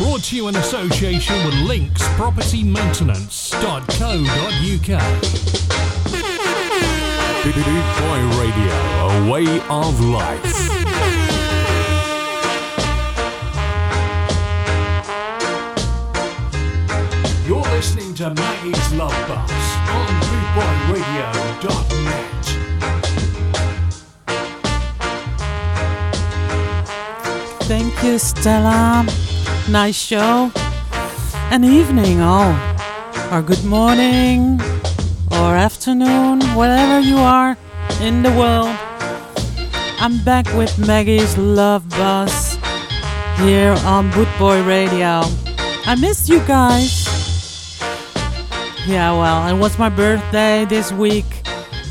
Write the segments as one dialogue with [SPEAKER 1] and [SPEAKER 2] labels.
[SPEAKER 1] Brought to you in association with Links Property Maintenance.co.uk. Boot Boy Radio, a way of life. You're listening to Maggie's Love Bus on bootboyradio.net.
[SPEAKER 2] Thank you, Stella. Nice show. And evening, all. Or good morning, or afternoon, wherever you are in the world. I'm back with Maggie's Love Bus here on Bootboy Radio. I missed you guys. Yeah, well, it was my birthday this week,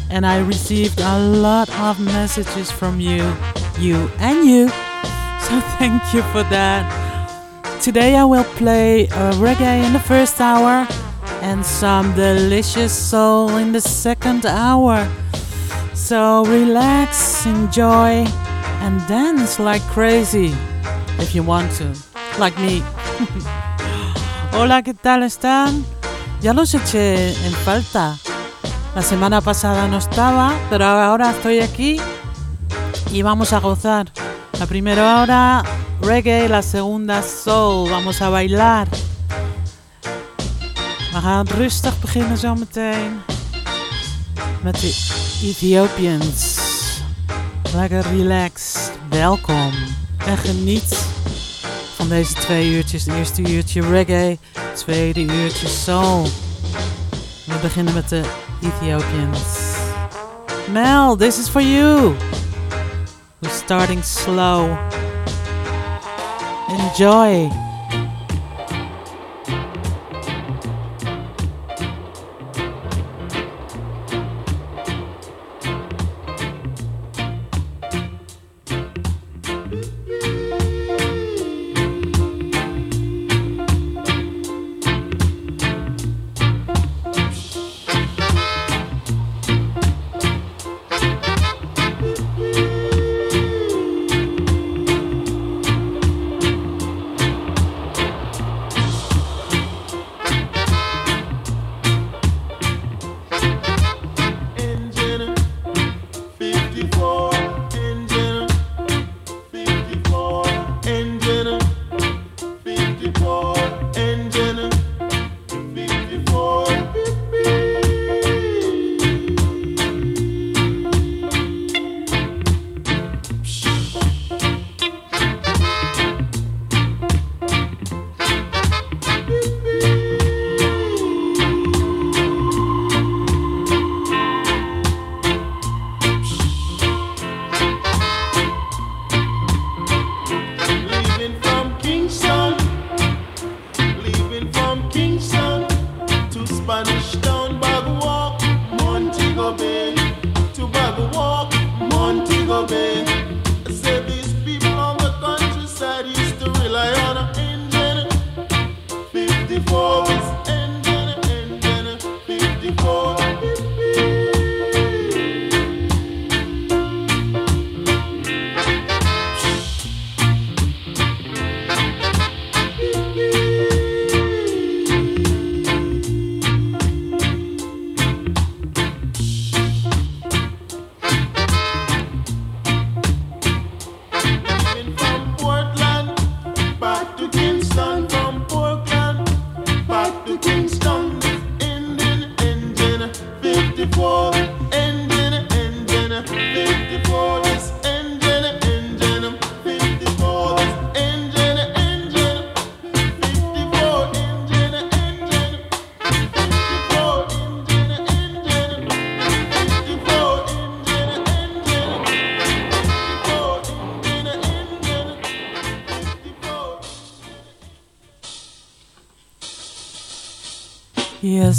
[SPEAKER 2] and I received a lot of messages from you, you, and you. So thank you for that. Today I will play uh, reggae in the first hour and some delicious soul in the second hour. So relax, enjoy, and dance like crazy if you want to, like me. Hola, ¿qué tal están? Ya los eché en falta. La semana pasada no estaba, pero ahora estoy aquí y vamos a gozar. La primera hora reggae, la segunda soul. Vamos a bailar. We gaan rustig beginnen zometeen met de Ethiopians. Lekker relaxed. Welkom en geniet van deze twee uurtjes. Eerste uurtje reggae, tweede uurtje soul. We beginnen met de Ethiopians. Mel, this is for you. We're starting slow. Enjoy.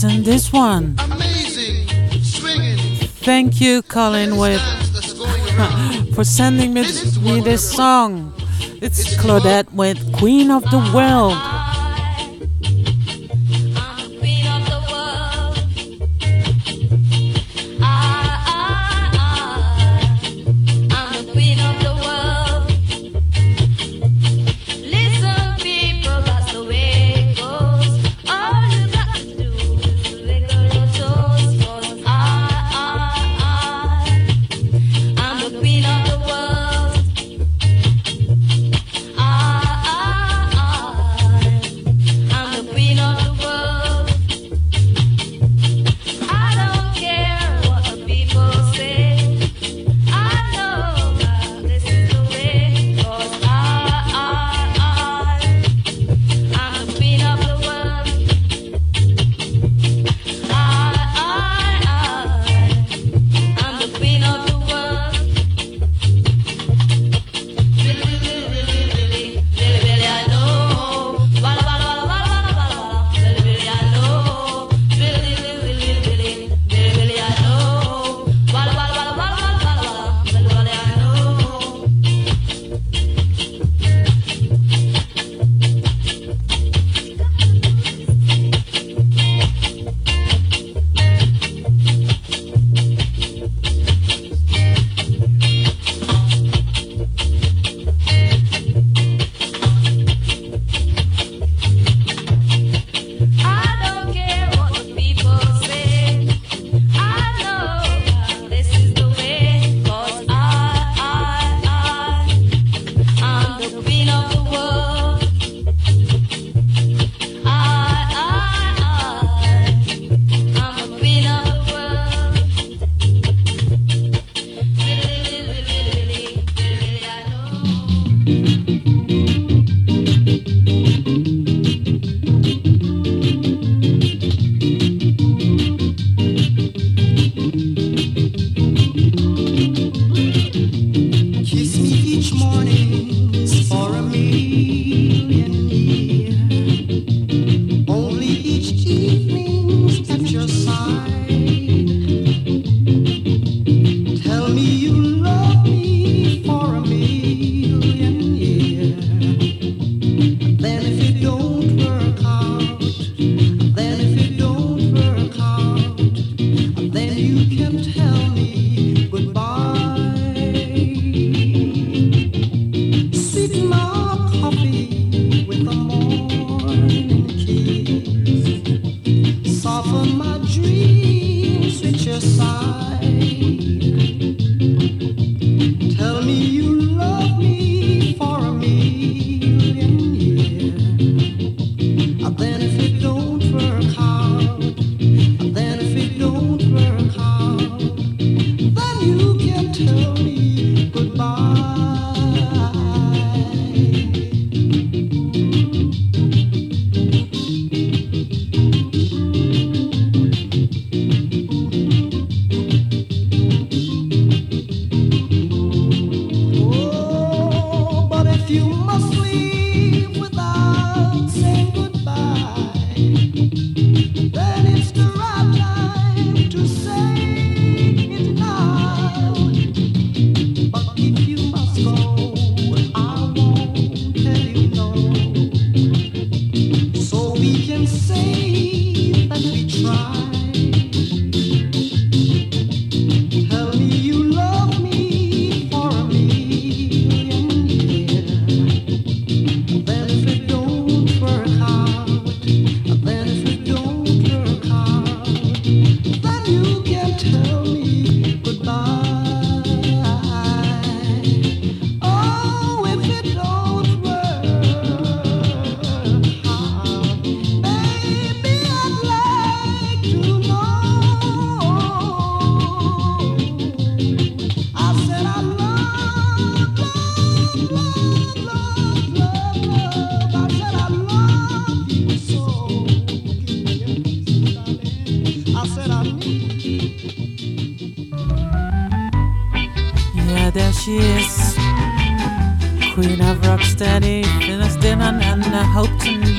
[SPEAKER 2] And this one.
[SPEAKER 3] Amazing, swinging,
[SPEAKER 2] Thank you, Colin, with
[SPEAKER 3] dance that's going around.
[SPEAKER 2] for sending me, me this song. It's Claudette with Queen of the World.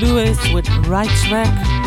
[SPEAKER 4] Lewis with Right Track.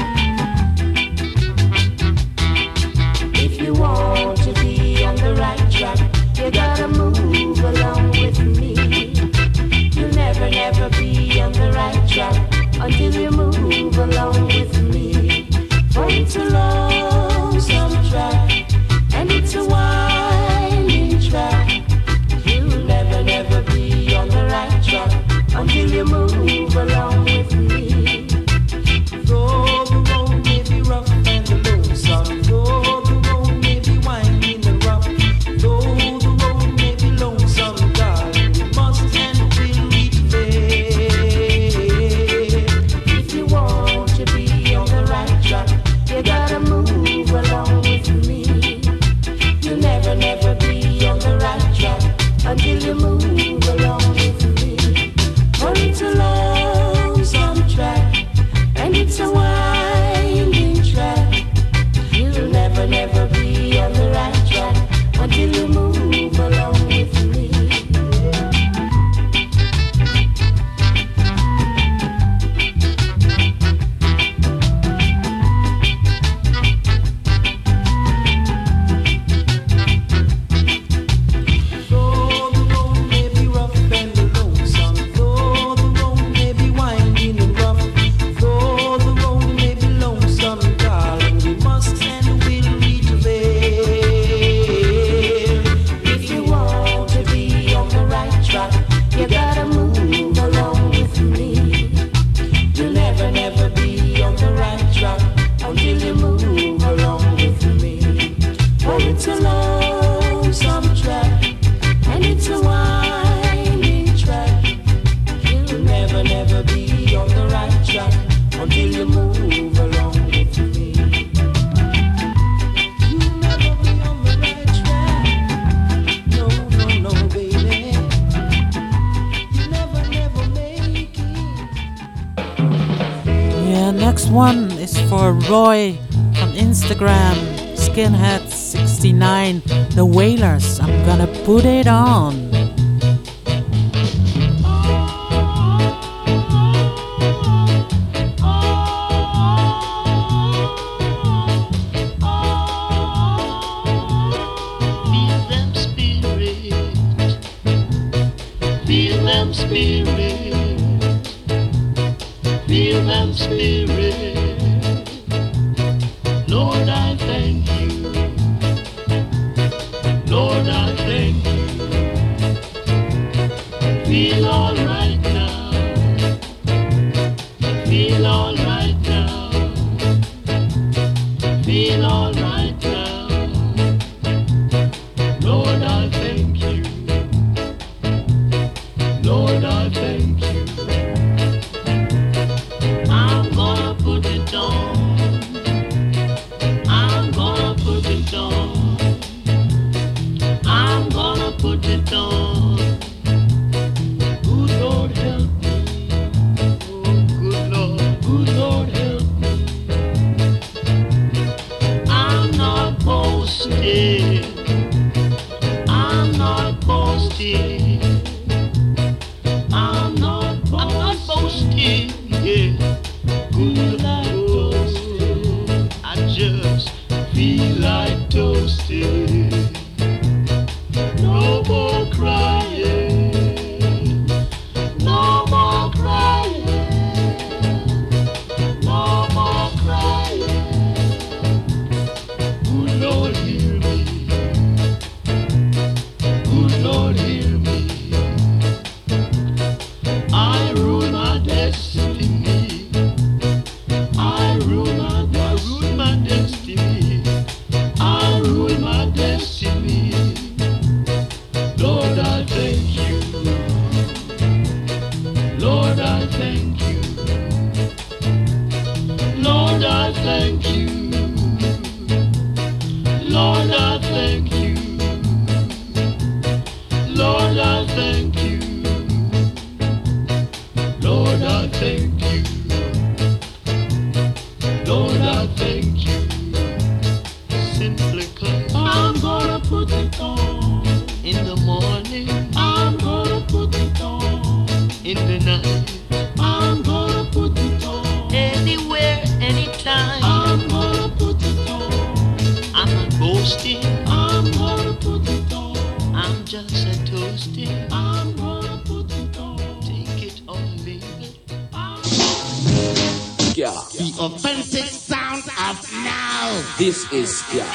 [SPEAKER 5] Authentic offensive sound of now.
[SPEAKER 6] This is Ska.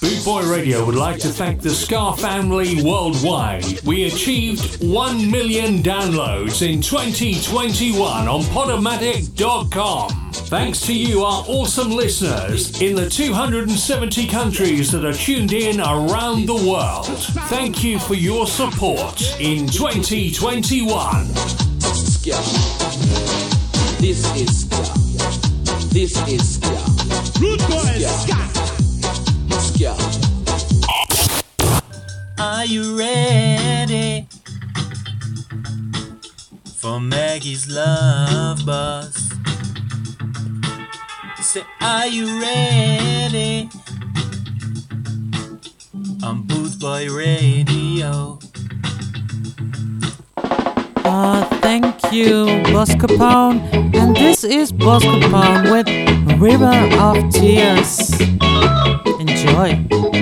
[SPEAKER 1] Boot Boy Radio would like to thank the Ska family worldwide. We achieved 1 million downloads in 2021 on Podomatic.com. Thanks to you, our awesome listeners in the 270 countries that are tuned in around the world. Thank you for your support in 2021.
[SPEAKER 6] This is Ska. This is Ska.
[SPEAKER 5] Root Boys
[SPEAKER 6] Ska. Ska.
[SPEAKER 7] Are you ready for Maggie's love bus? Say, are you ready? I'm Boot Boy Radio.
[SPEAKER 8] Uh, thank you, Boss Capone. And this is Boss Capone with River of Tears. Enjoy.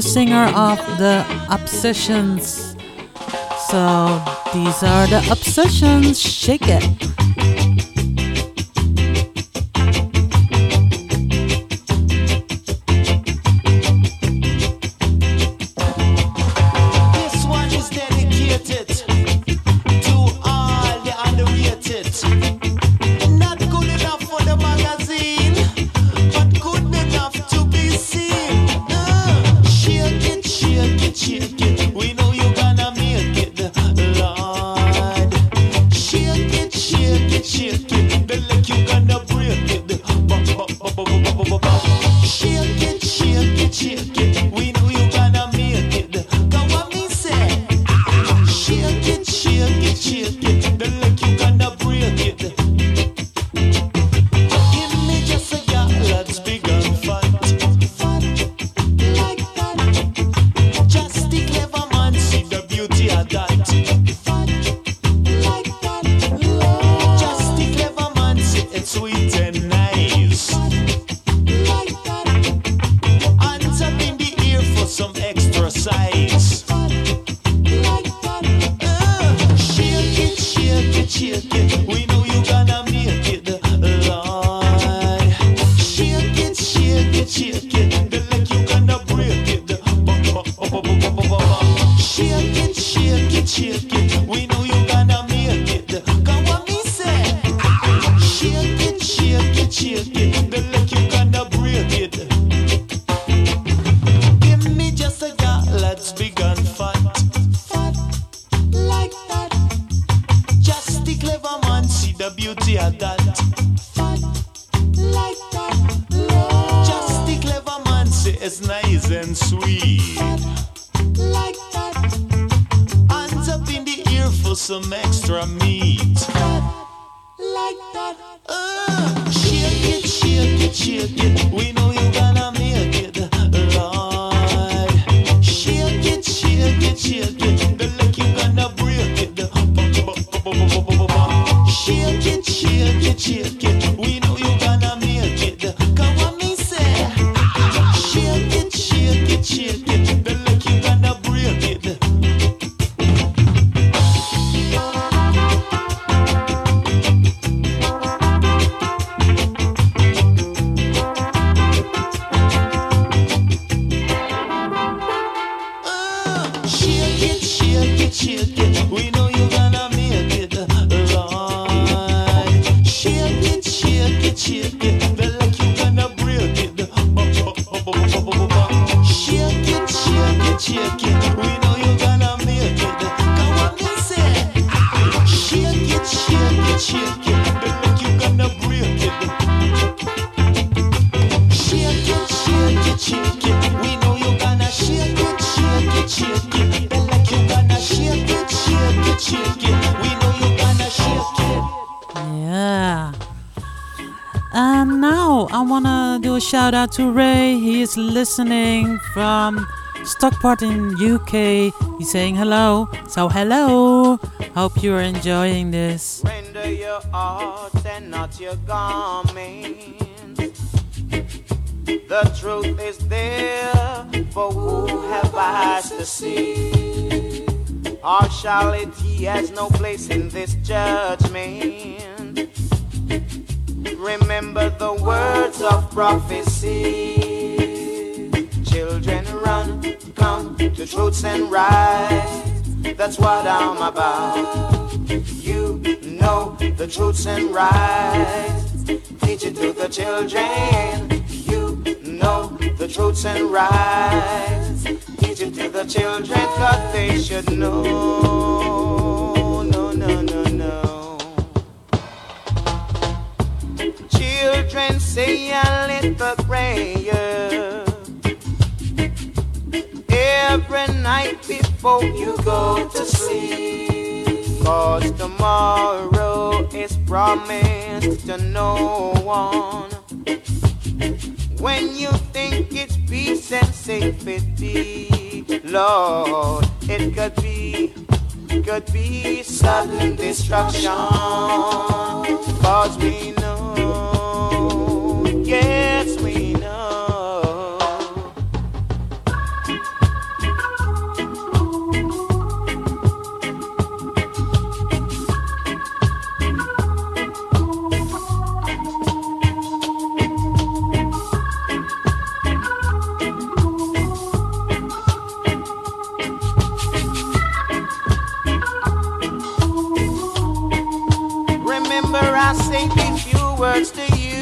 [SPEAKER 7] the
[SPEAKER 8] singer of the Obsessions. So these are the Obsessions. Shake it.
[SPEAKER 2] Shout out to Ray. He is listening from Stockport in UK. He's saying hello. So hello. Hope you're enjoying this.
[SPEAKER 9] Render your art and not your garment. The truth is there for who have eyes to see. Partiality has no place in this judgment. Remember the words of prophecy. Children run, come to truths and rights. That's what I'm about. You know the truths and rights. Teach it to the children. You know the truths and rights. Teach it to the children, cause they should know. Children say a little prayer every night before you go to sleep. Cause tomorrow is promised to no one. When you think it's peace and safety, Lord, it could be, could be sudden destruction. Cause we know, yes, we know. Remember, I say words to you.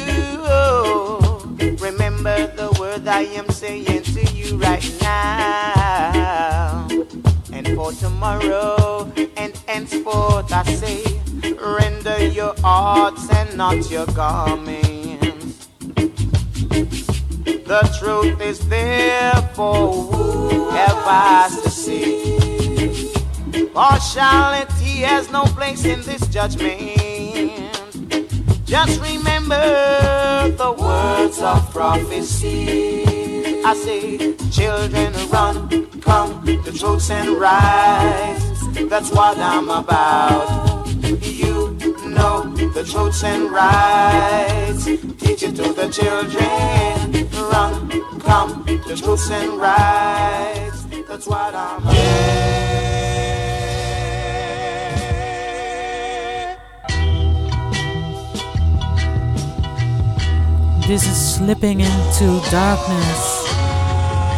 [SPEAKER 9] Remember the word I am saying to you right now. And for tomorrow and henceforth, I say, render your hearts and not your garments. The truth is there for who have eyes to see. Partiality has no place in this judgment. Just remember the words of prophecy. I say, children, run, come to truths and rights. That's what I'm about. You know the truths and rights. Teach it to the children. Run, come to truths and rights. That's what I'm about.
[SPEAKER 2] This is Slipping into Darkness.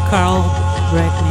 [SPEAKER 2] Carl Bregney.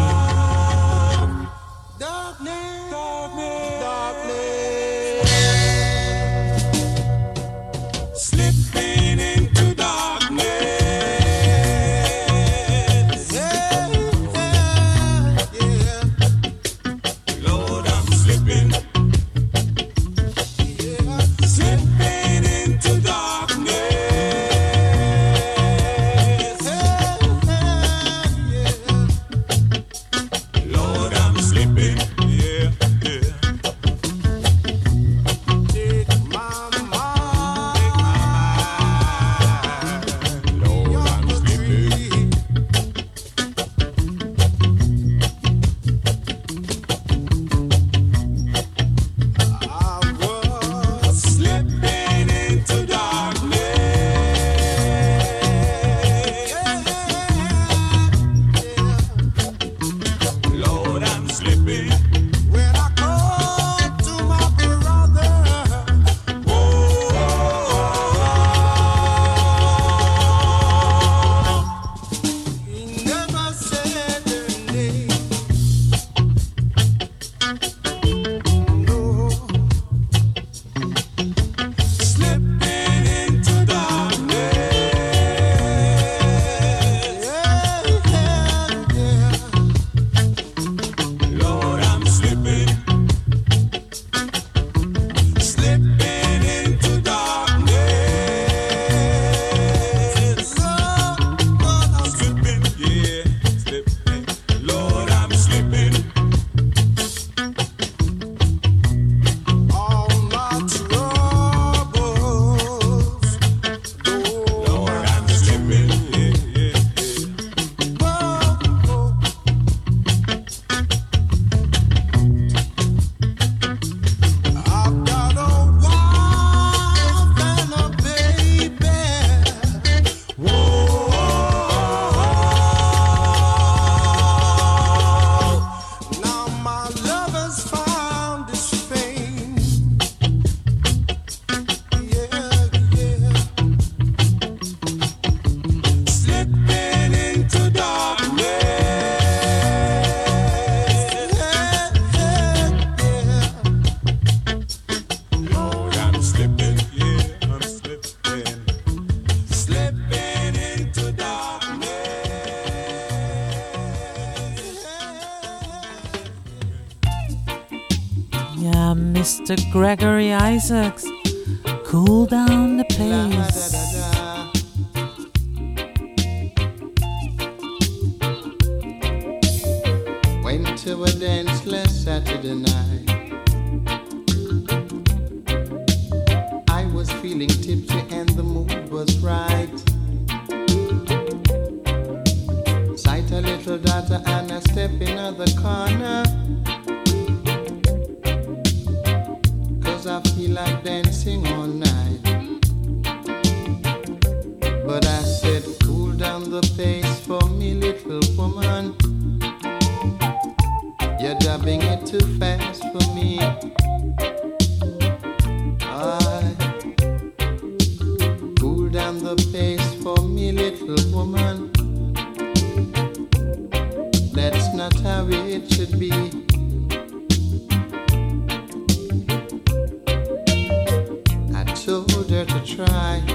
[SPEAKER 2] Mr. Gregory Isaacs. Cool down the pace.
[SPEAKER 10] for me, little woman. That's not how it should be. I told her to try.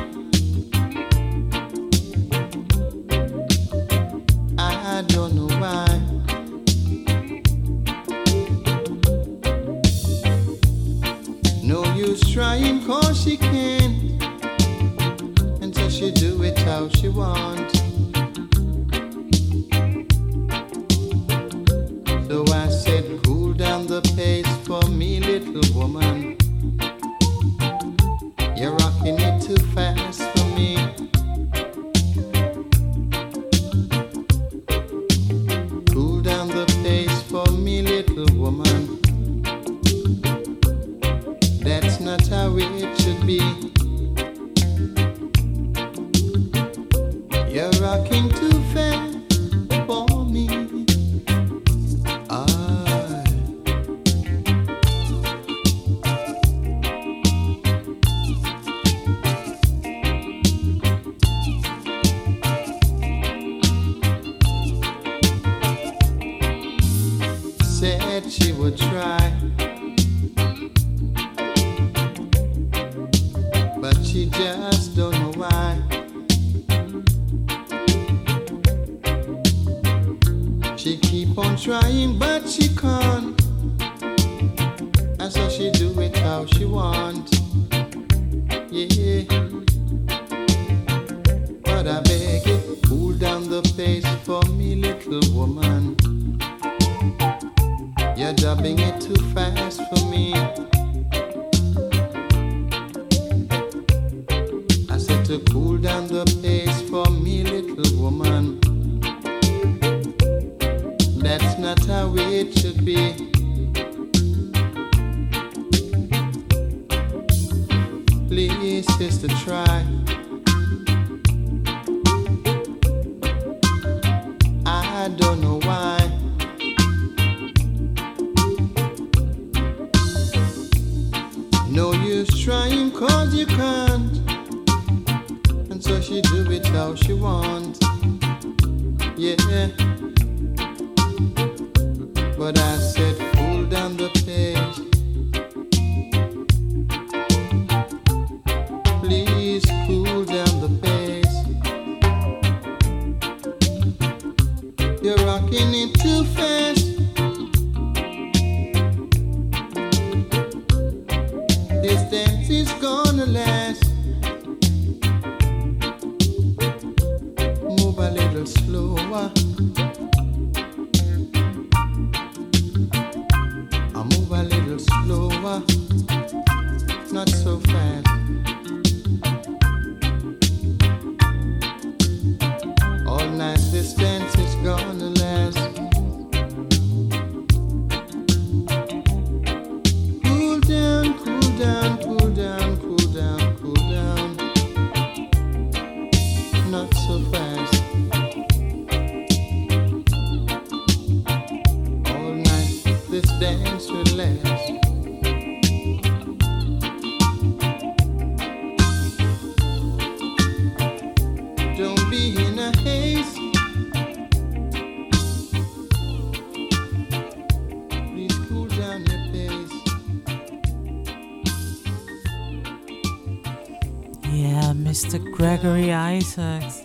[SPEAKER 2] Gregory Isaacs.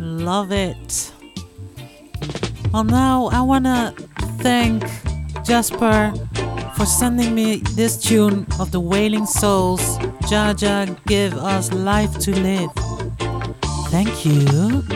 [SPEAKER 2] Love it. Well, now I want to thank Jasper for sending me this tune of the Wailing Souls. Jah Jah, give us life to live. Thank you.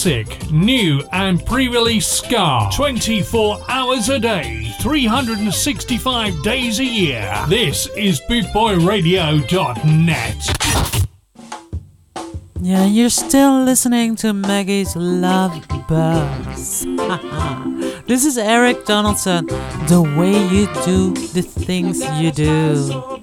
[SPEAKER 1] classic, new, and pre release ska 24 hours a day, 365 days a year. This is bootboyradio.net.
[SPEAKER 11] Yeah, you're still listening to Maggie's Love Buzz. this is Eric Donaldson, the way you do the things you do.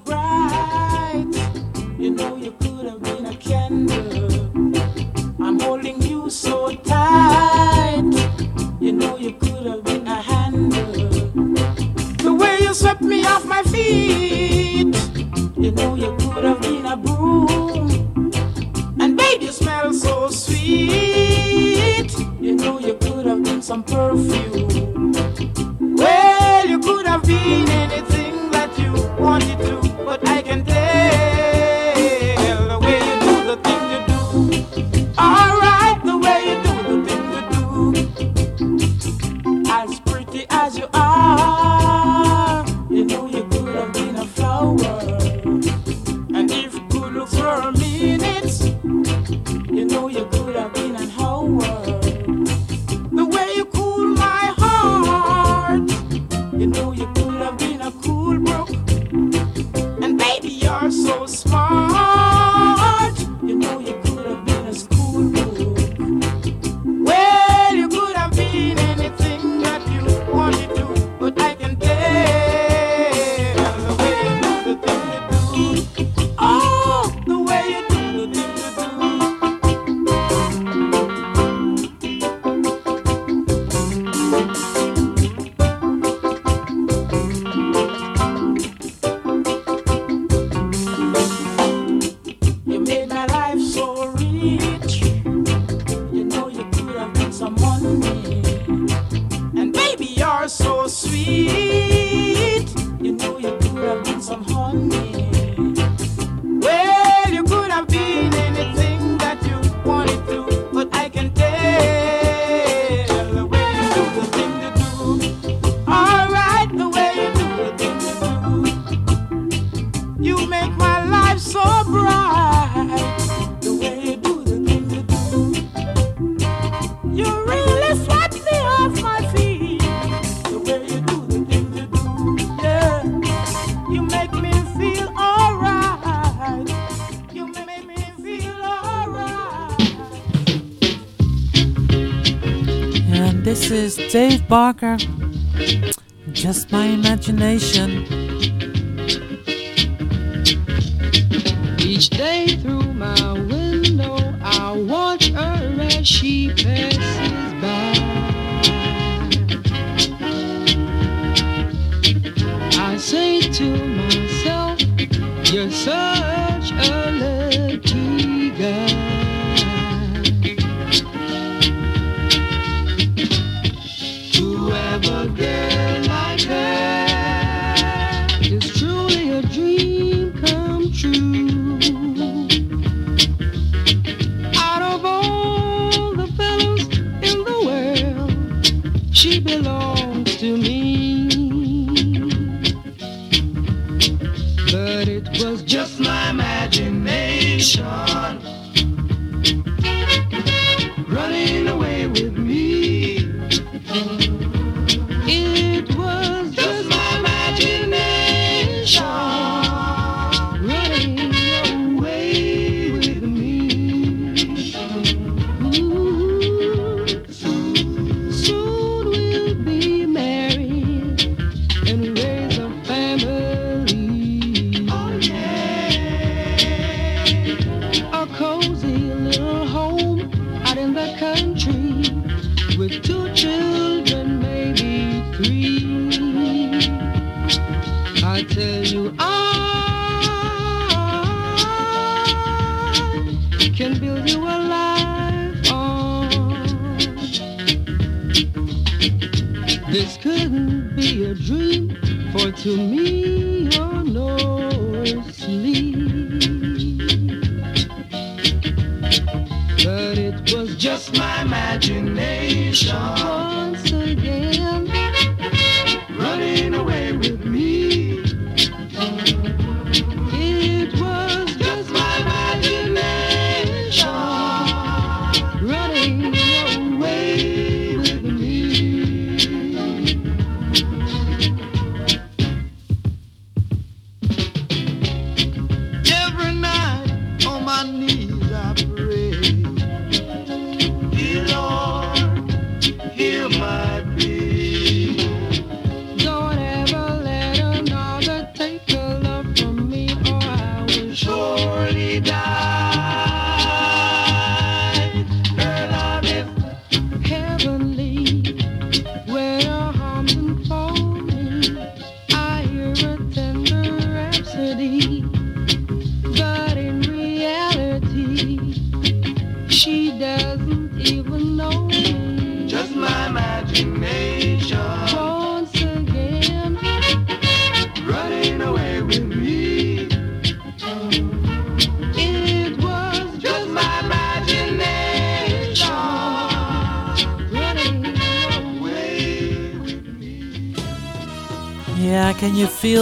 [SPEAKER 11] Dave Barker. Just my imagination.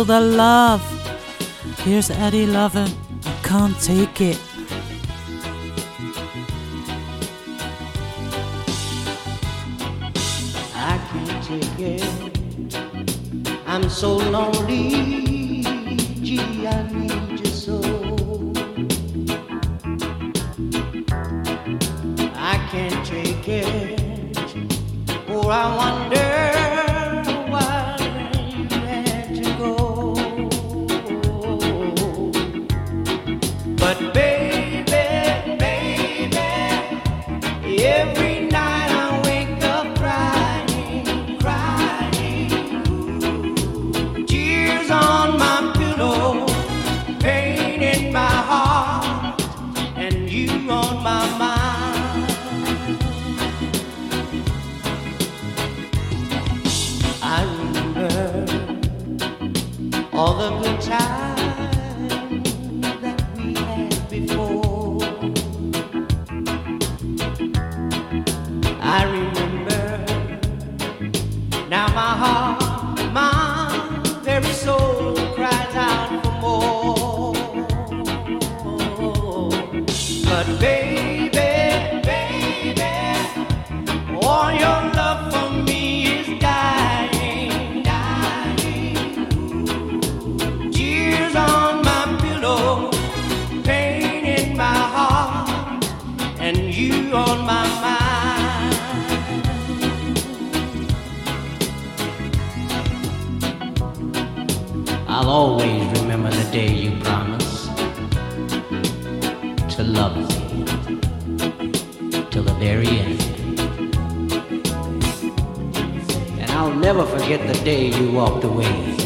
[SPEAKER 12] the
[SPEAKER 8] love. Here's Eddie Lovette, I can't take it.
[SPEAKER 9] the good. never forget the day you walked away.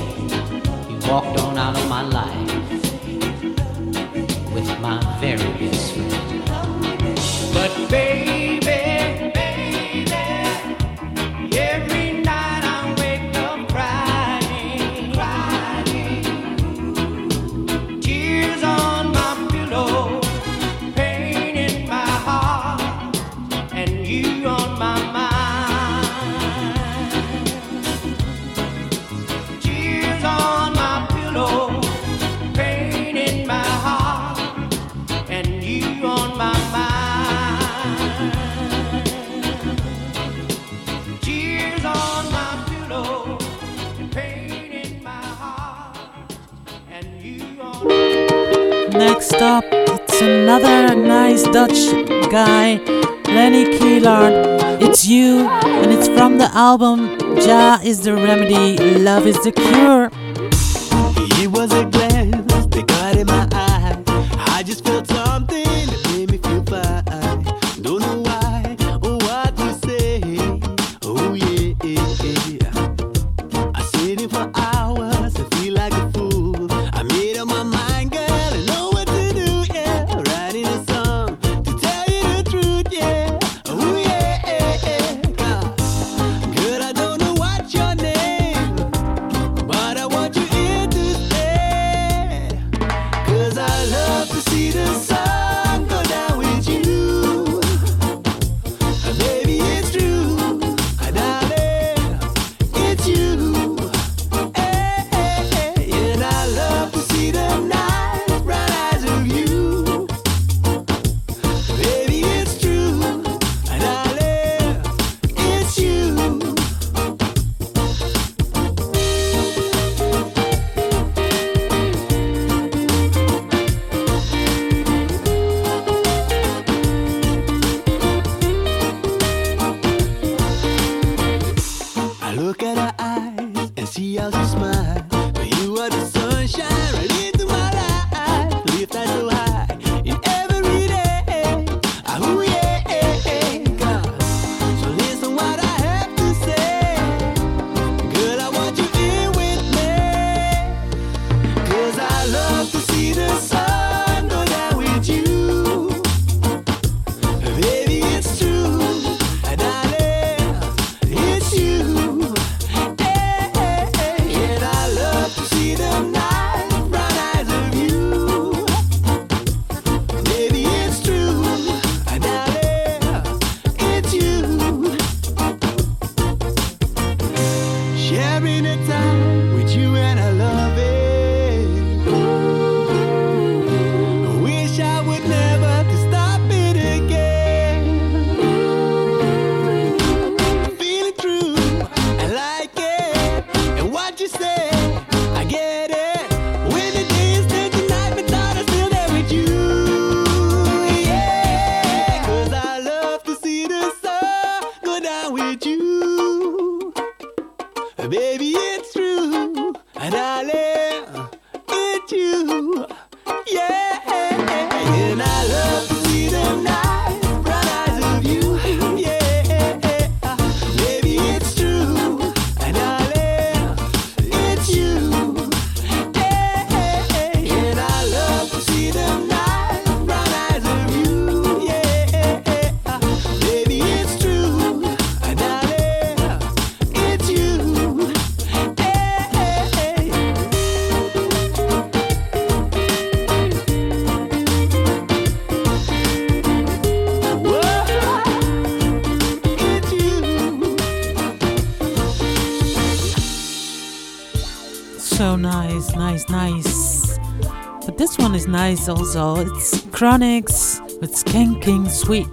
[SPEAKER 8] album Ja is the remedy, love is the cure.
[SPEAKER 13] also. It's Chronixx with Skanking Sweet.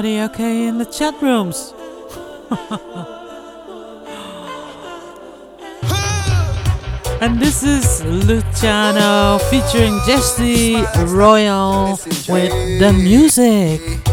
[SPEAKER 2] everybody
[SPEAKER 13] okay in the chat rooms? and this is Luciano featuring Jesse Royal with the music.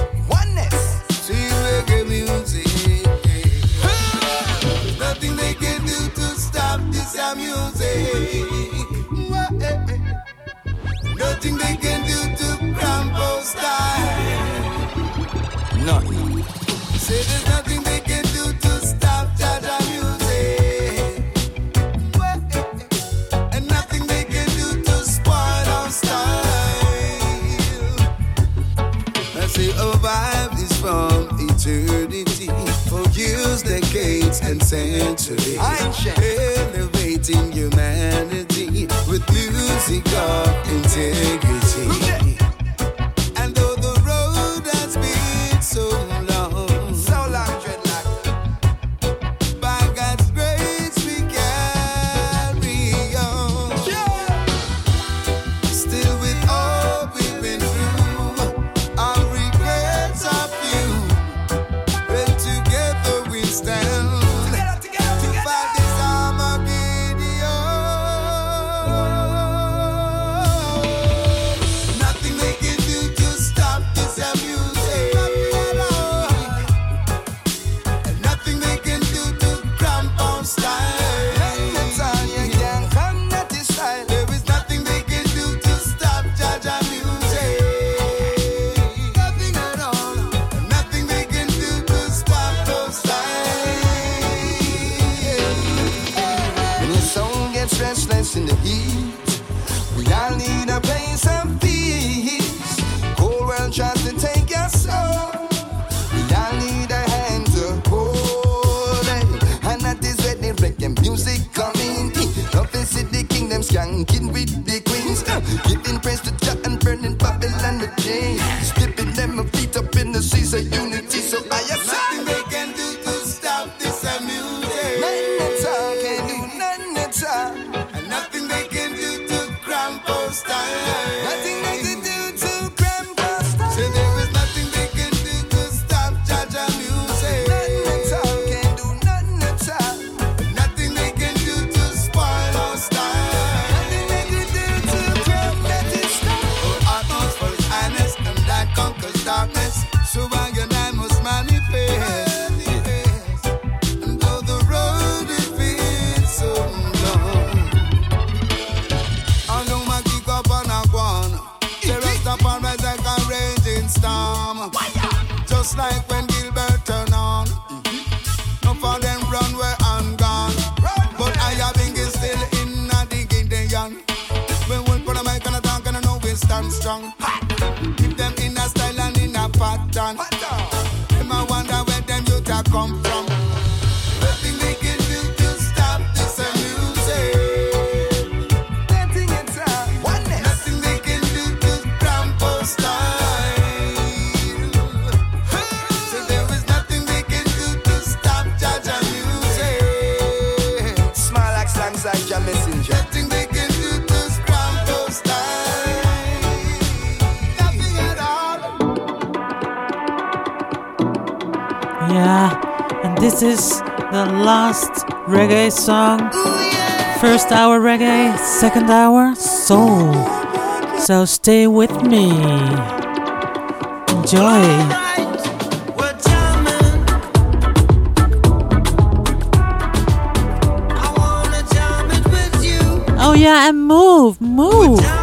[SPEAKER 14] reggae
[SPEAKER 15] song. First hour reggae, second hour soul. So stay with me. Enjoy. Oh yeah, and move, move.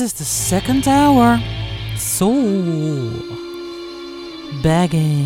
[SPEAKER 15] This is the second hour.
[SPEAKER 9] So, begging.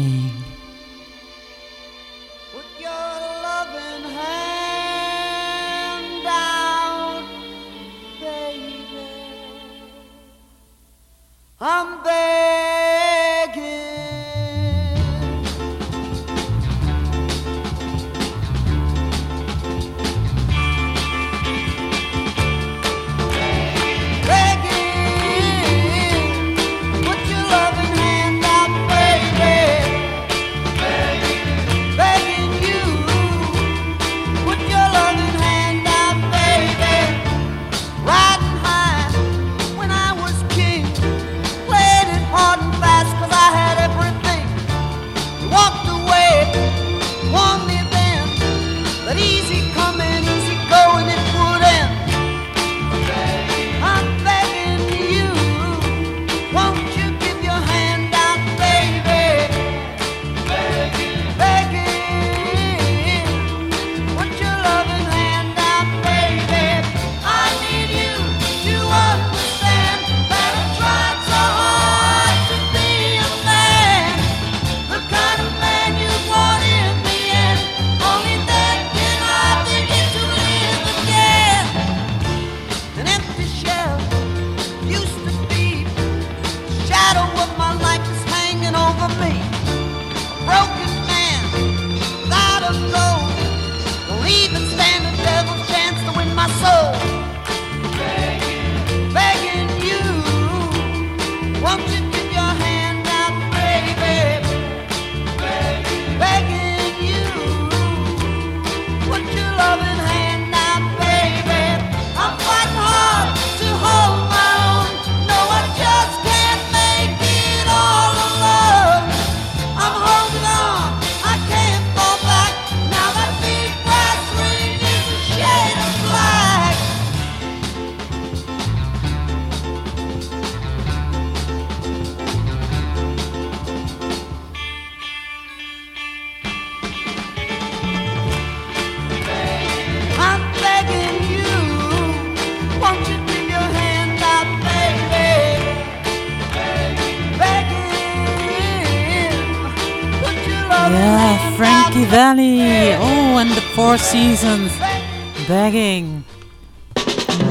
[SPEAKER 9] begging.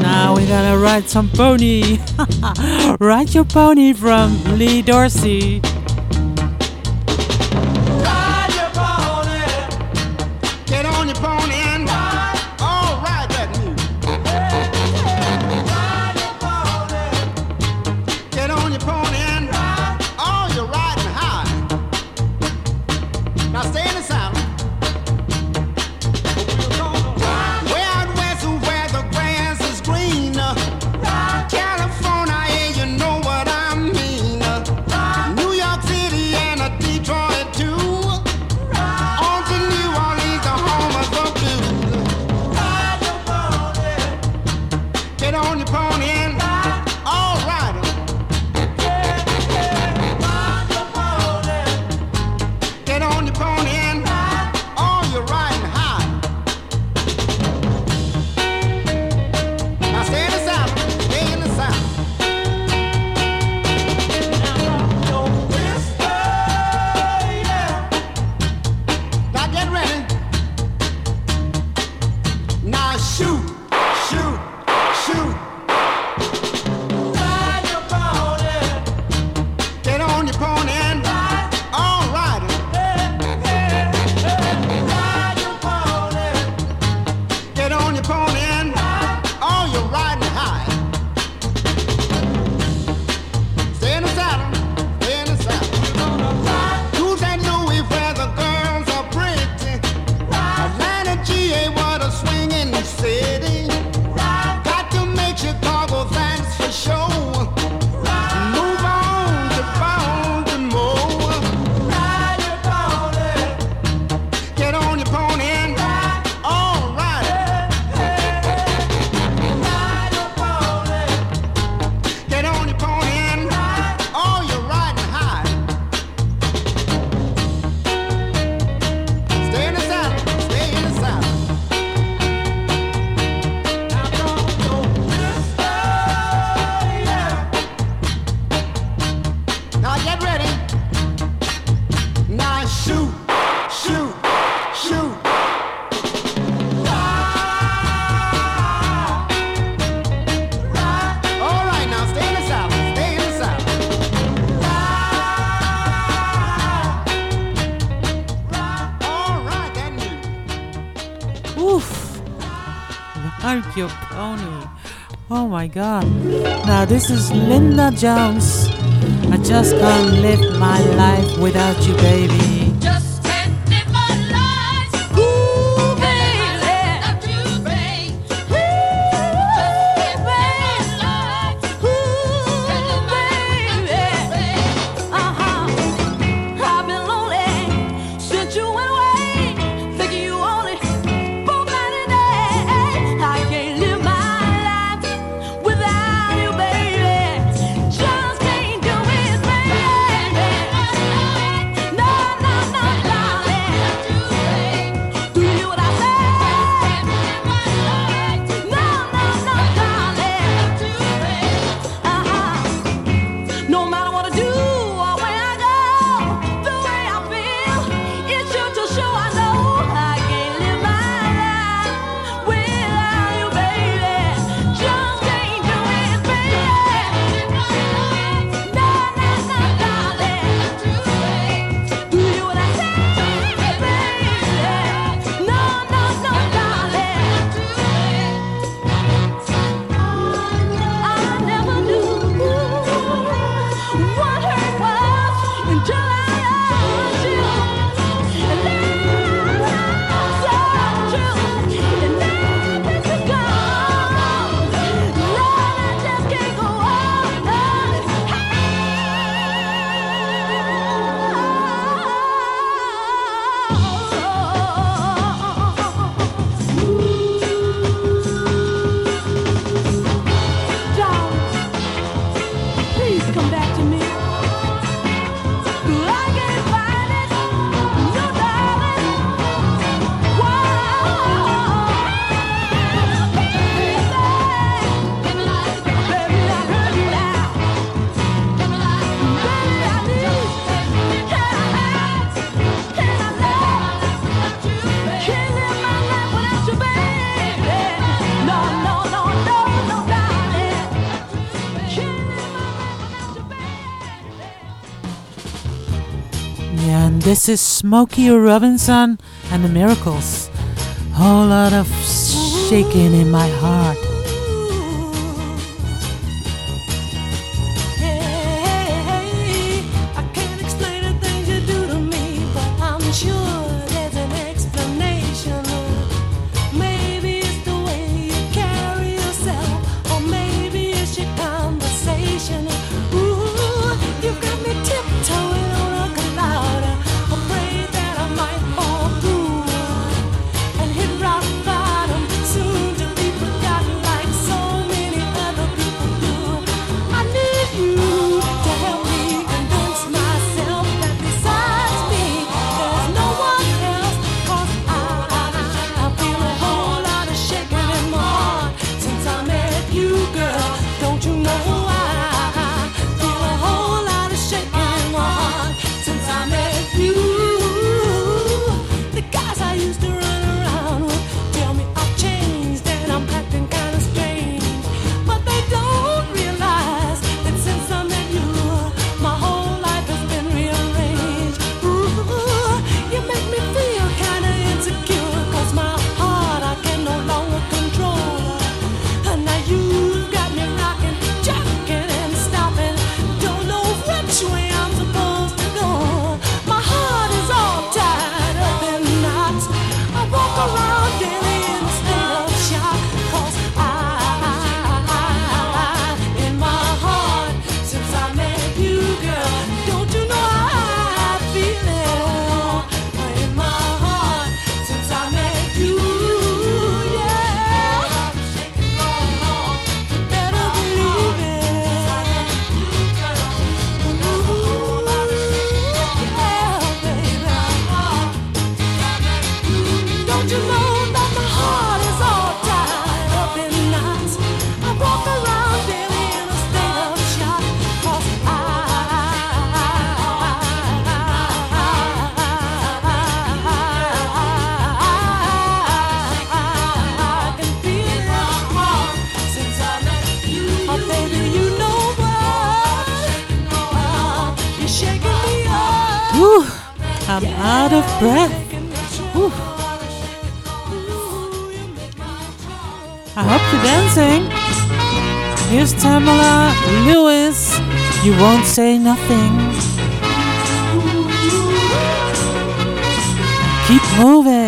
[SPEAKER 9] Now
[SPEAKER 2] we're gonna ride some pony. ride your pony from Lee Dorsey.
[SPEAKER 16] my god. Now this is Linda Jones. I just can't live my life without you, baby. This is Smokey Robinson and the Miracles. Whole lot of shaking in my heart.
[SPEAKER 2] Nothing. Keep moving.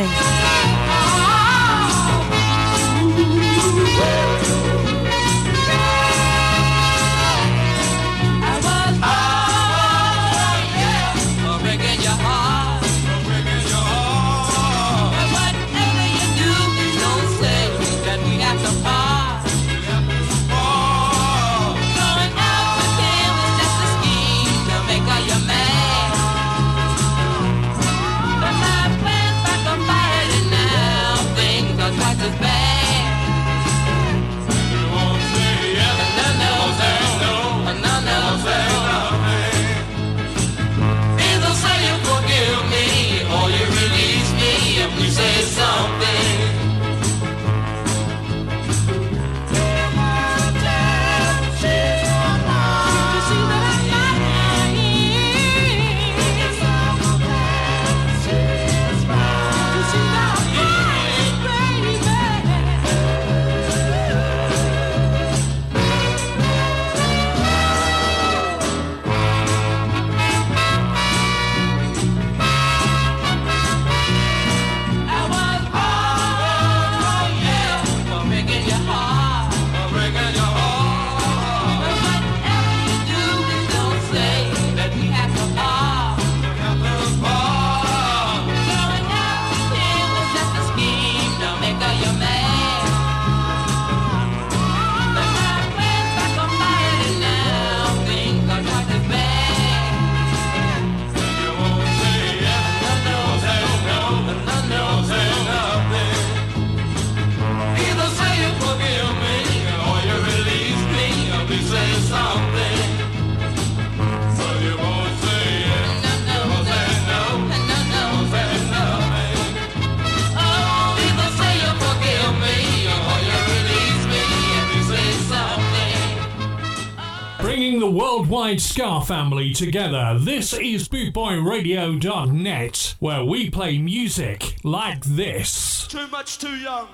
[SPEAKER 1] Worldwide Ska family together, this is BootboyRadio.net, where we play music like this.
[SPEAKER 17] Too much too young.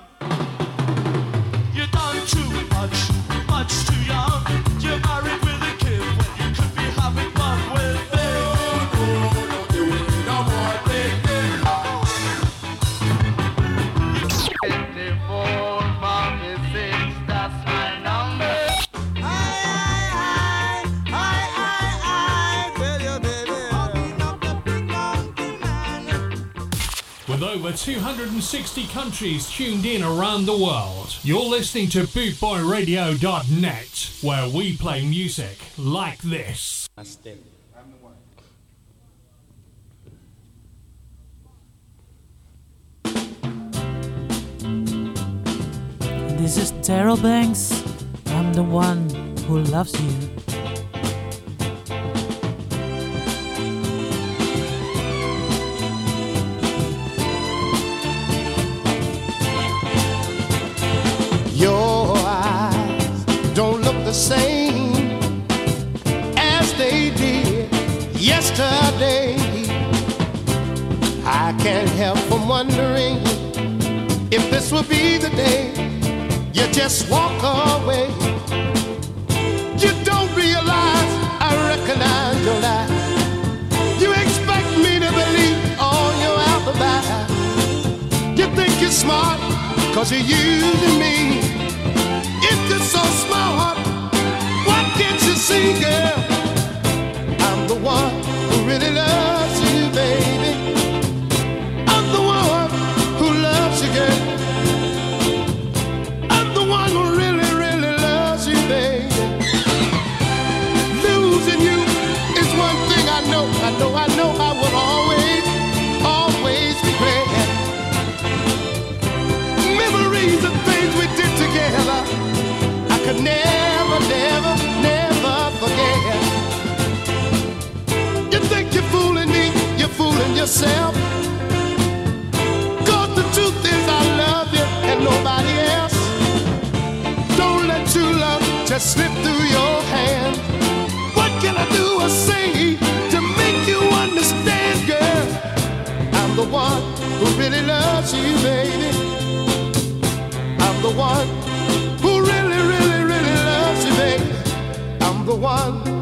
[SPEAKER 17] You done too much, much too young.
[SPEAKER 1] Over 260 countries tuned in around the world, you're listening to BootboyRadio.net, where we play music like this.
[SPEAKER 2] This is Darrell Banks. I'm the one who loves you.
[SPEAKER 18] Can't help from wondering if this will be the day you just walk away. You don't realize I recognize your lie. You expect me to believe all your alibi. You think you're smart cause you're using me. If you're so smart, why can't you see, girl? I'm the one who really loves never, never, never forget. You think you're fooling me, you're fooling the truth is I love you and nobody else. Don't let true love just slip through your hands. What can I do or say to make you understand, girl? I'm the one who really loves you, baby. I'm the one
[SPEAKER 2] The one.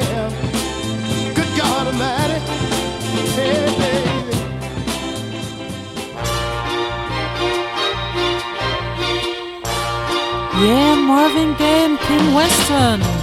[SPEAKER 9] Yeah, Marvin Gaye and Kim Weston.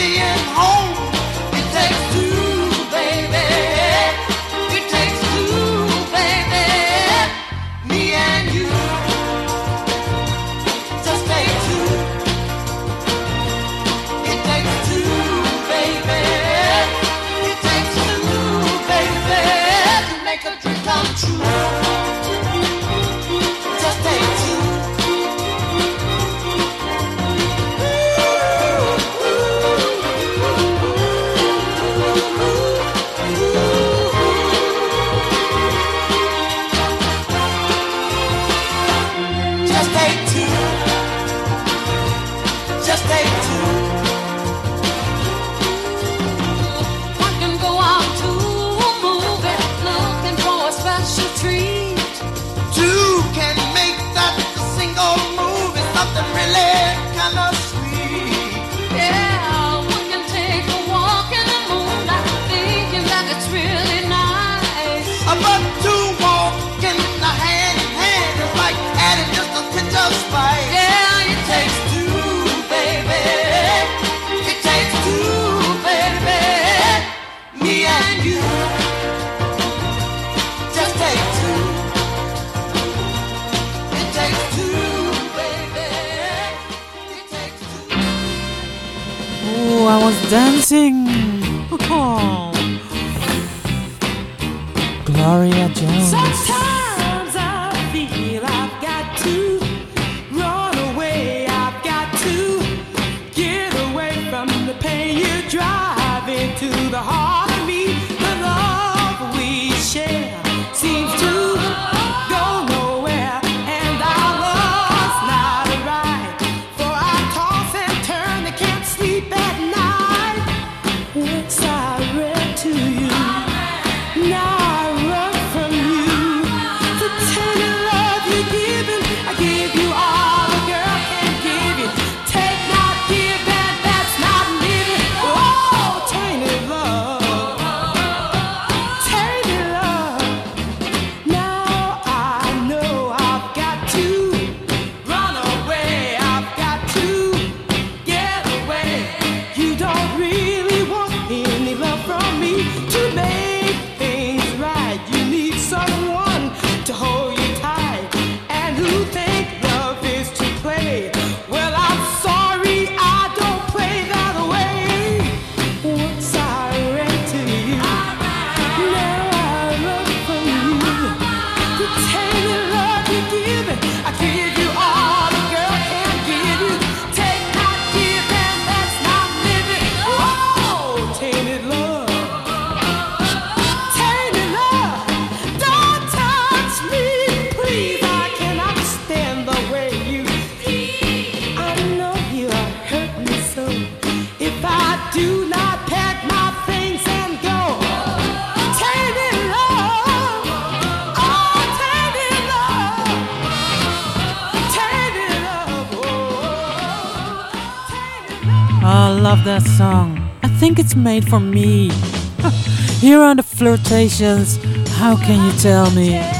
[SPEAKER 19] being home.
[SPEAKER 16] Sing. made for me. Here are the flirtations, how can you tell me?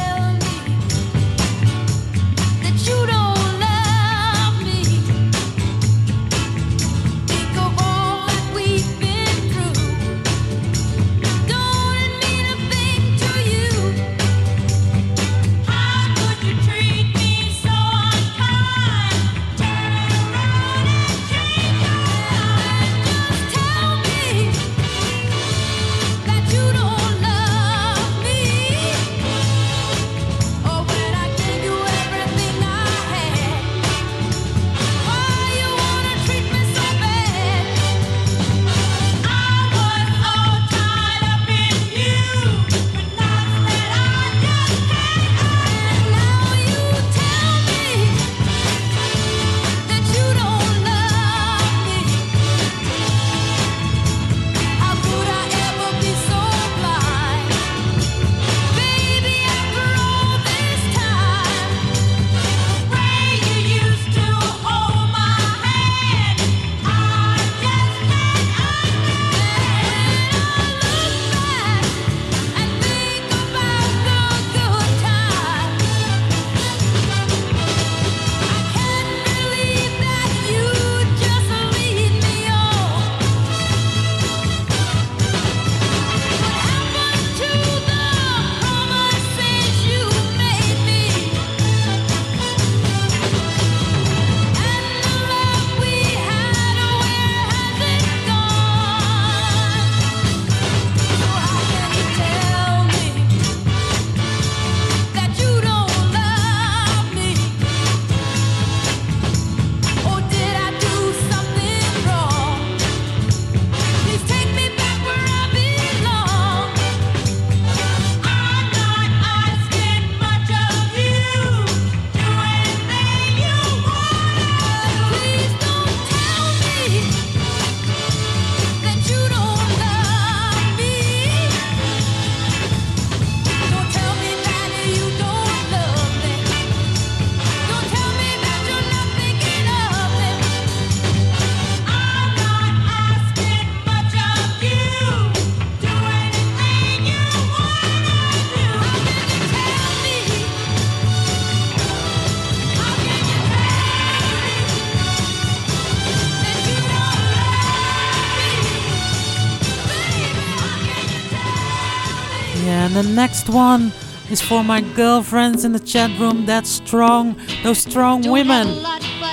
[SPEAKER 2] the
[SPEAKER 16] next one is for my girlfriends in the chat room that's strong, those strong women.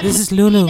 [SPEAKER 16] This is Lulu.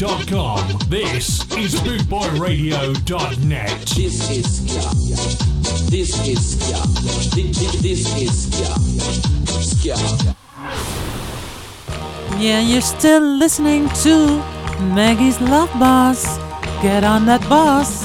[SPEAKER 20] bootboyradio.com.
[SPEAKER 6] This is
[SPEAKER 1] bootboyradio.net.
[SPEAKER 6] This is ska. This is ska. This is ska. Ska.
[SPEAKER 16] Yeah, you're still listening to Maggie's Love Bus. Get on that bus.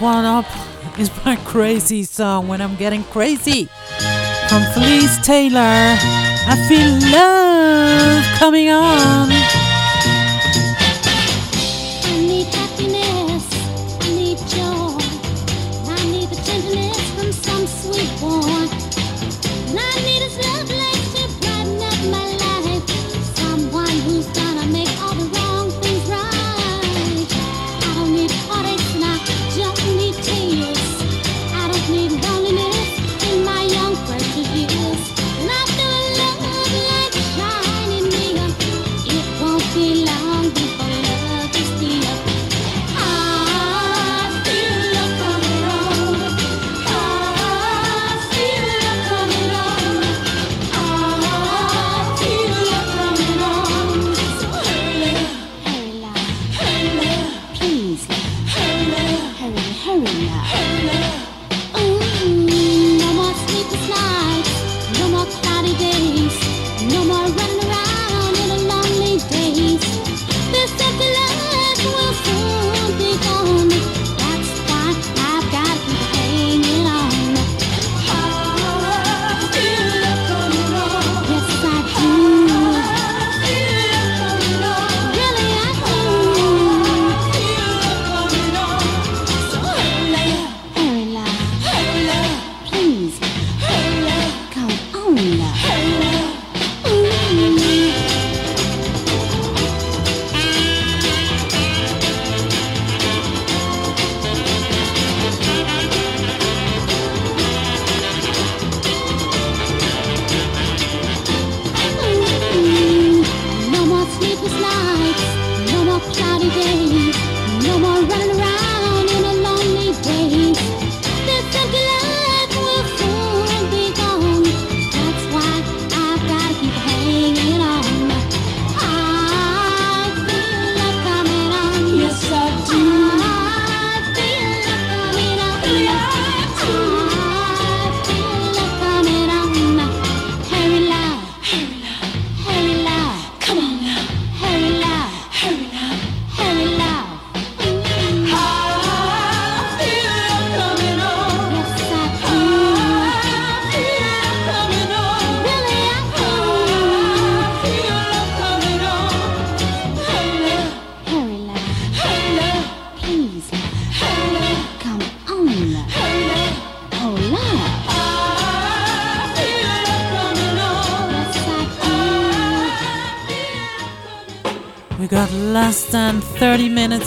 [SPEAKER 16] one up is my crazy song when I'm getting crazy from Felice Taylor. I feel love coming on.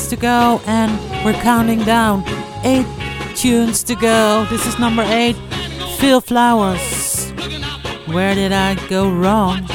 [SPEAKER 21] to
[SPEAKER 19] go, and we're counting down. Eight tunes to go. This is number eight Phil Flowers. Where did I go wrong?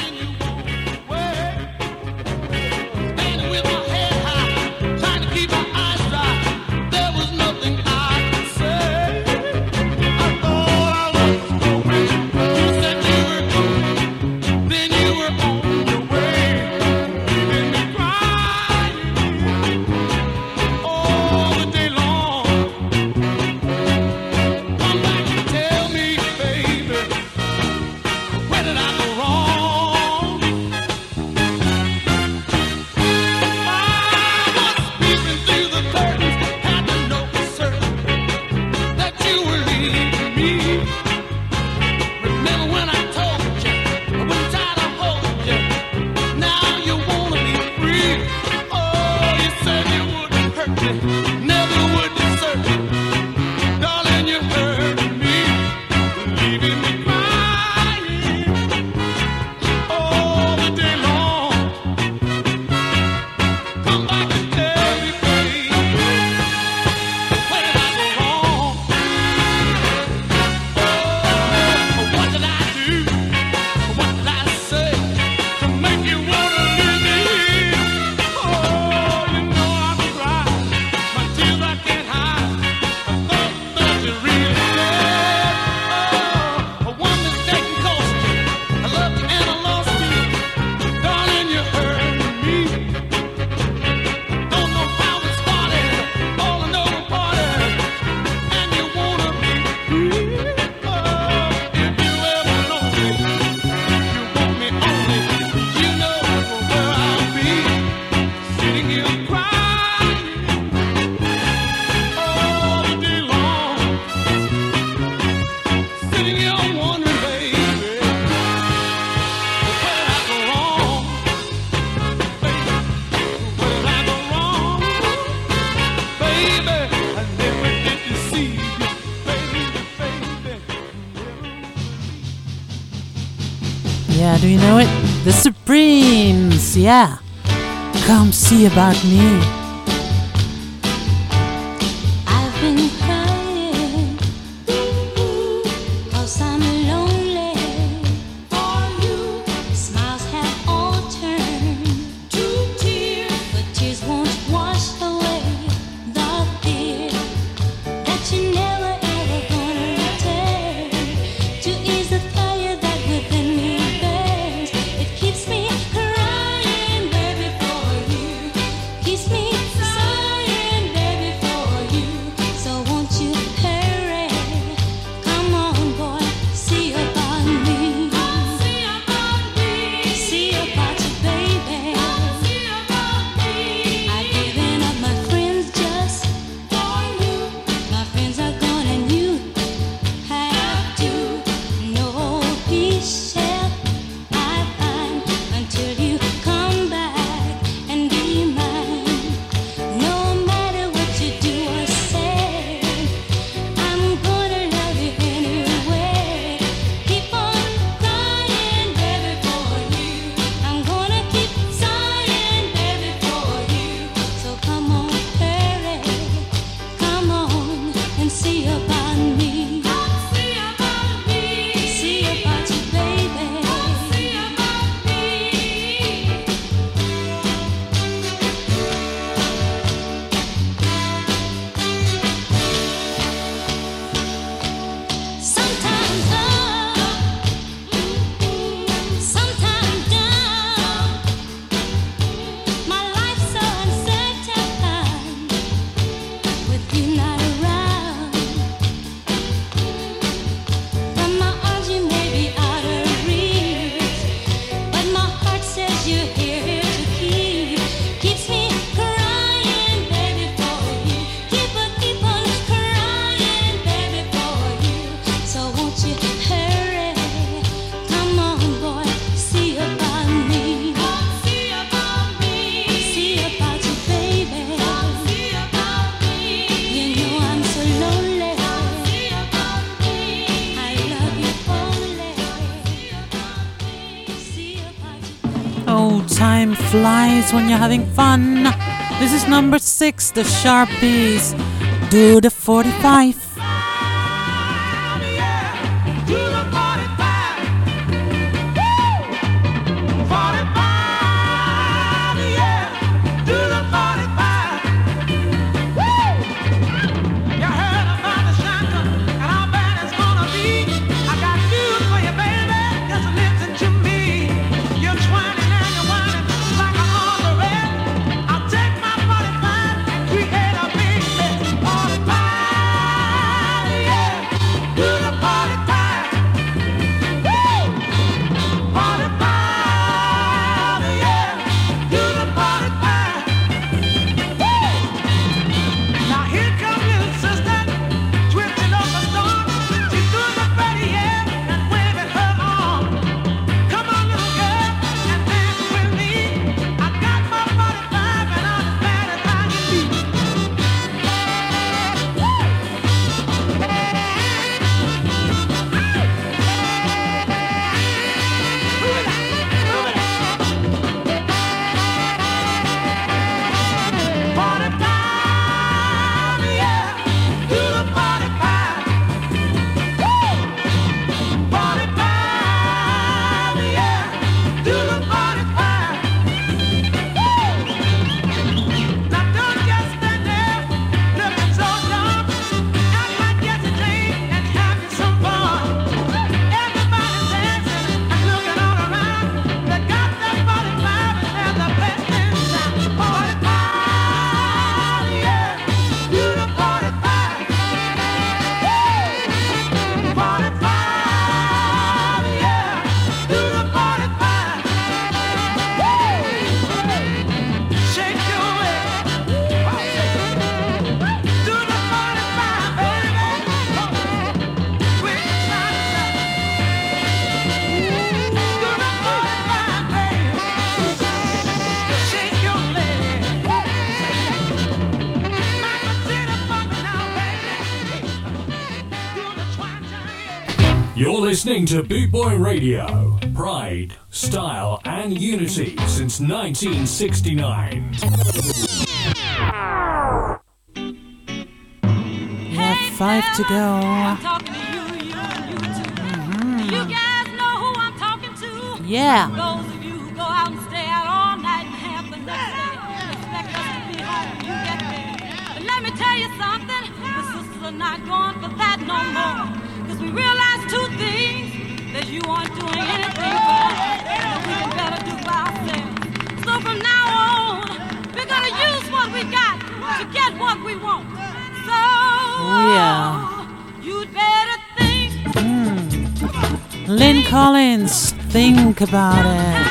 [SPEAKER 19] yeah, come see about me.
[SPEAKER 22] you're
[SPEAKER 19] having fun. This is number six, the Sharpees. Do the 45.
[SPEAKER 1] listening to Boot Boy Radio. Pride, style, and unity since 1969.
[SPEAKER 19] You have five to go.
[SPEAKER 16] Mm-hmm.
[SPEAKER 19] Yeah. Collins, think about it.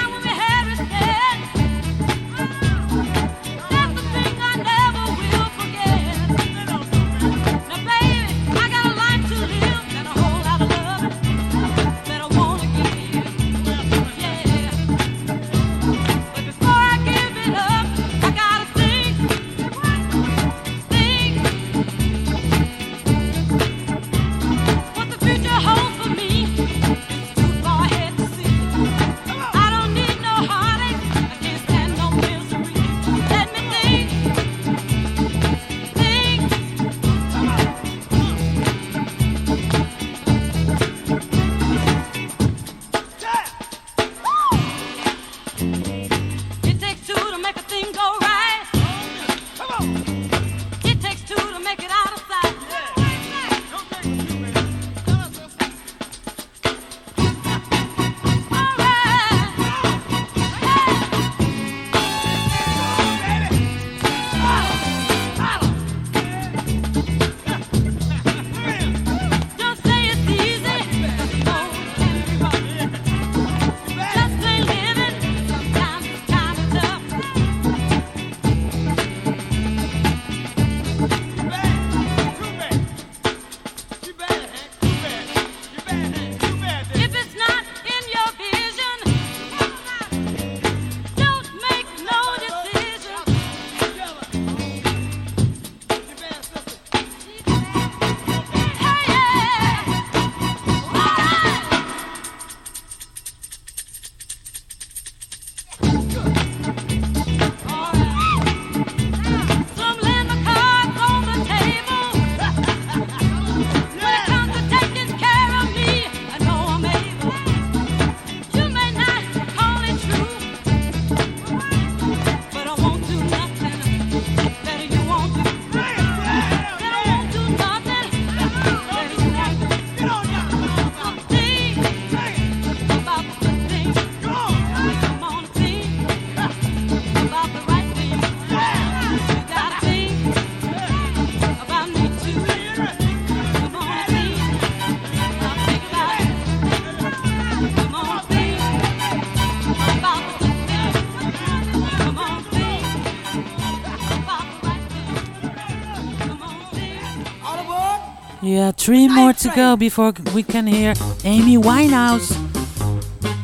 [SPEAKER 9] Yeah, three more to go before we can hear Amy Winehouse.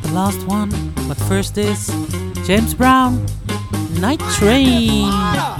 [SPEAKER 9] The last one, but first is James Brown, Night Train.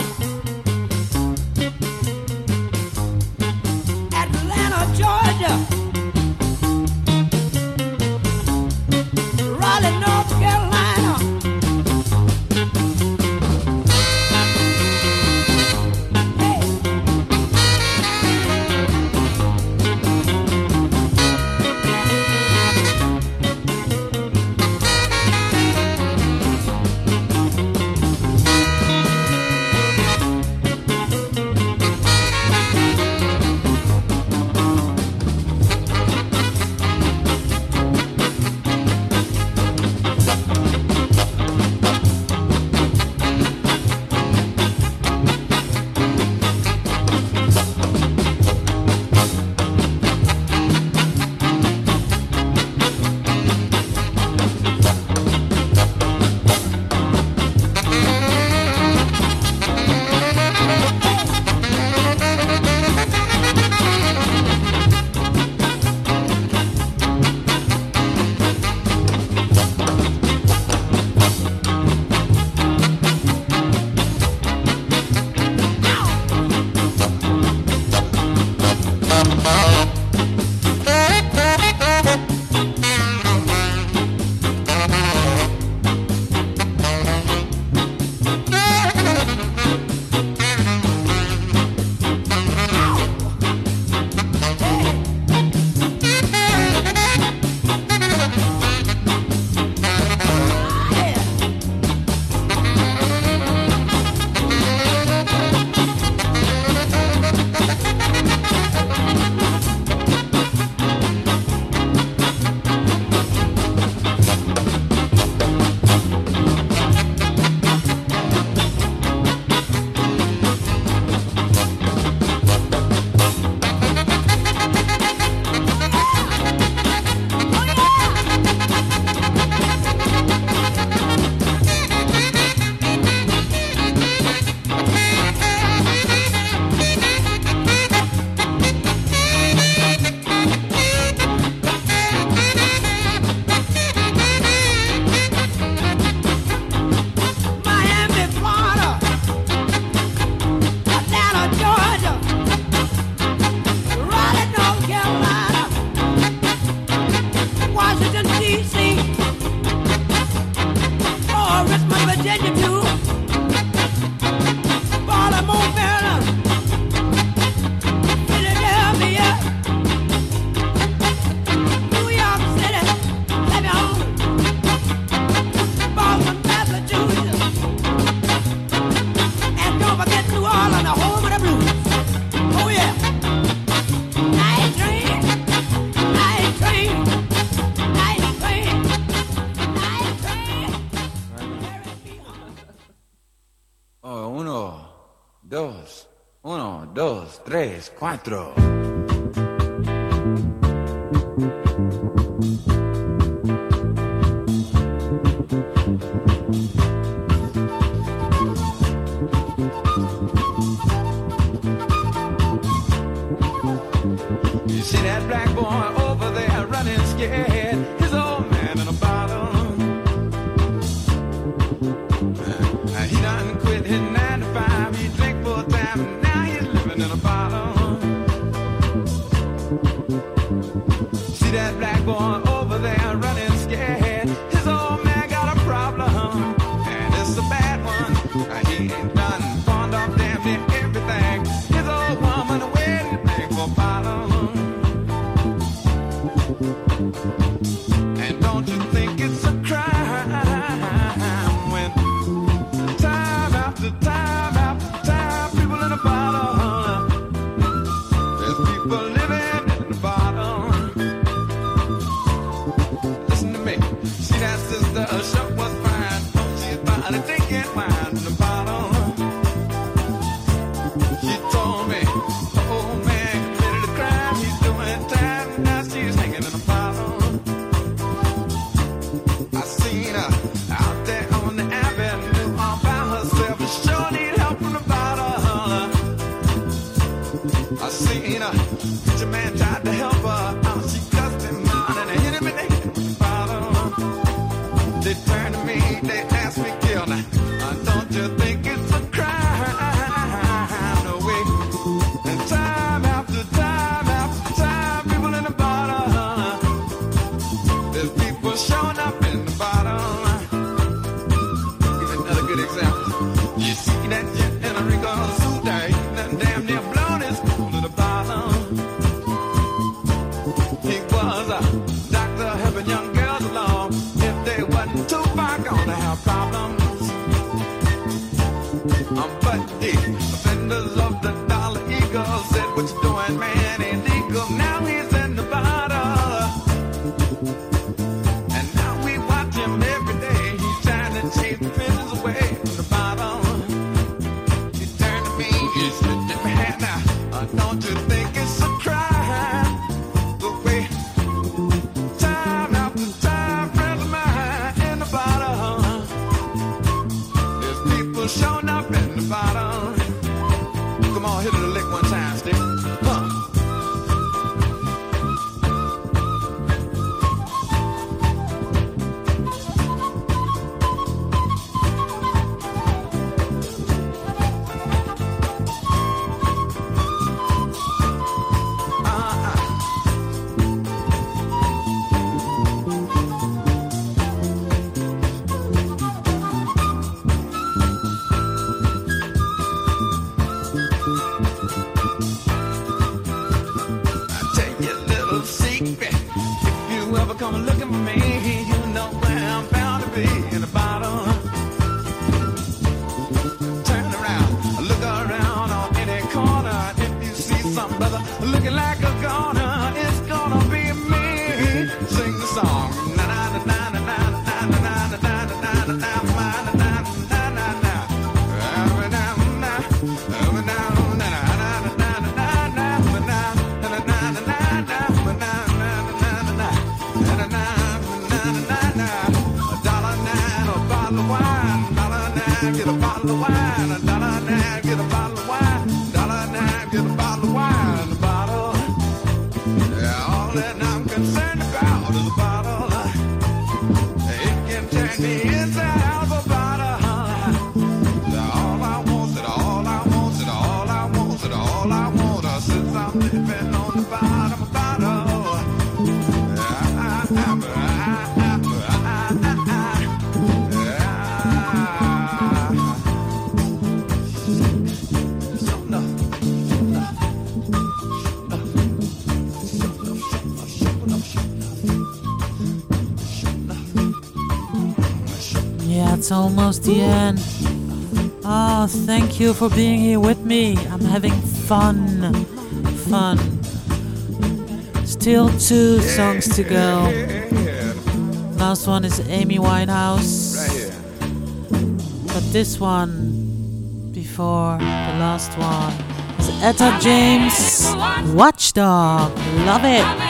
[SPEAKER 23] cuatro. it's
[SPEAKER 19] almost the end. Oh, thank you for being here with me. I'm having fun. Fun. Still two songs to go. Last one is Amy Winehouse. But this one, before the last one, is Etta James Watchdog. Love it.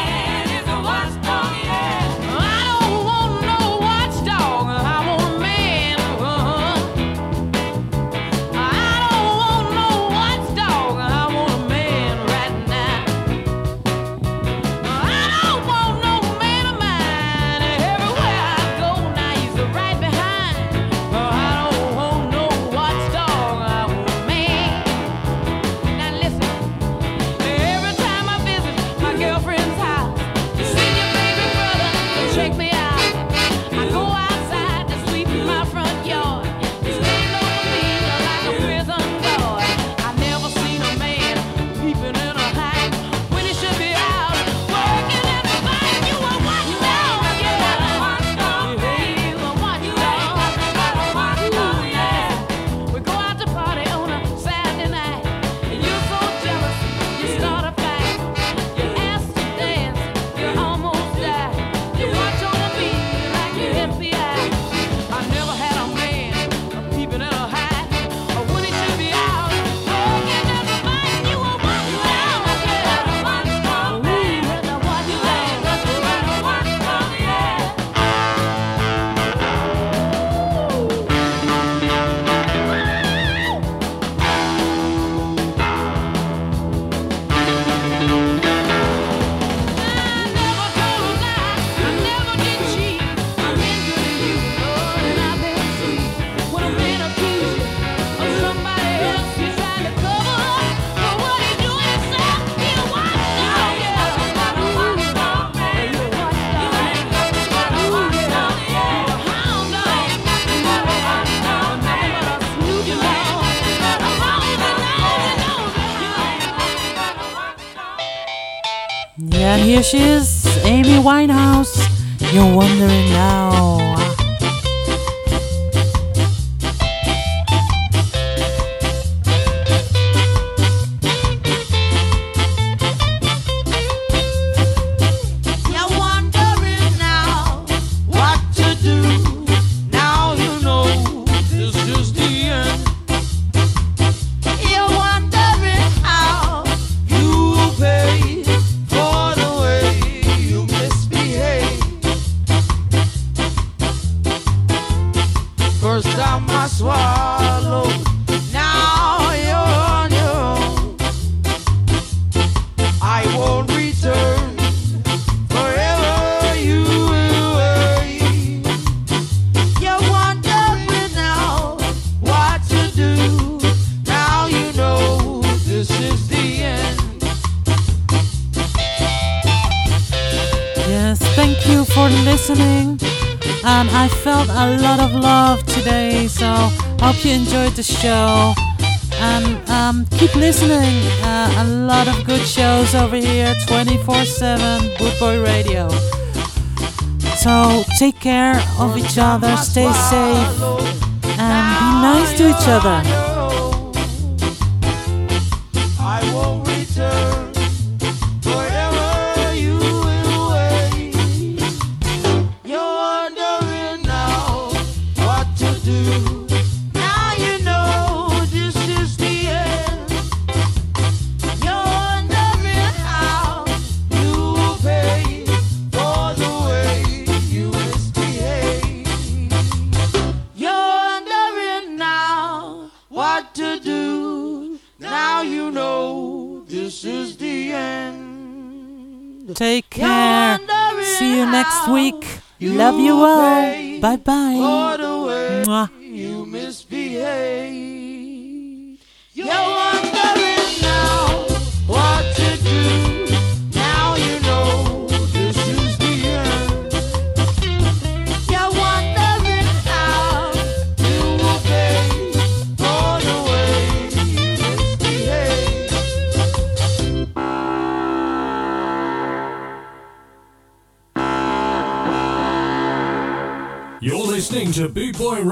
[SPEAKER 9] she's Amy Winehouse. You're wondering now. each other, stay safe, and be nice to each other.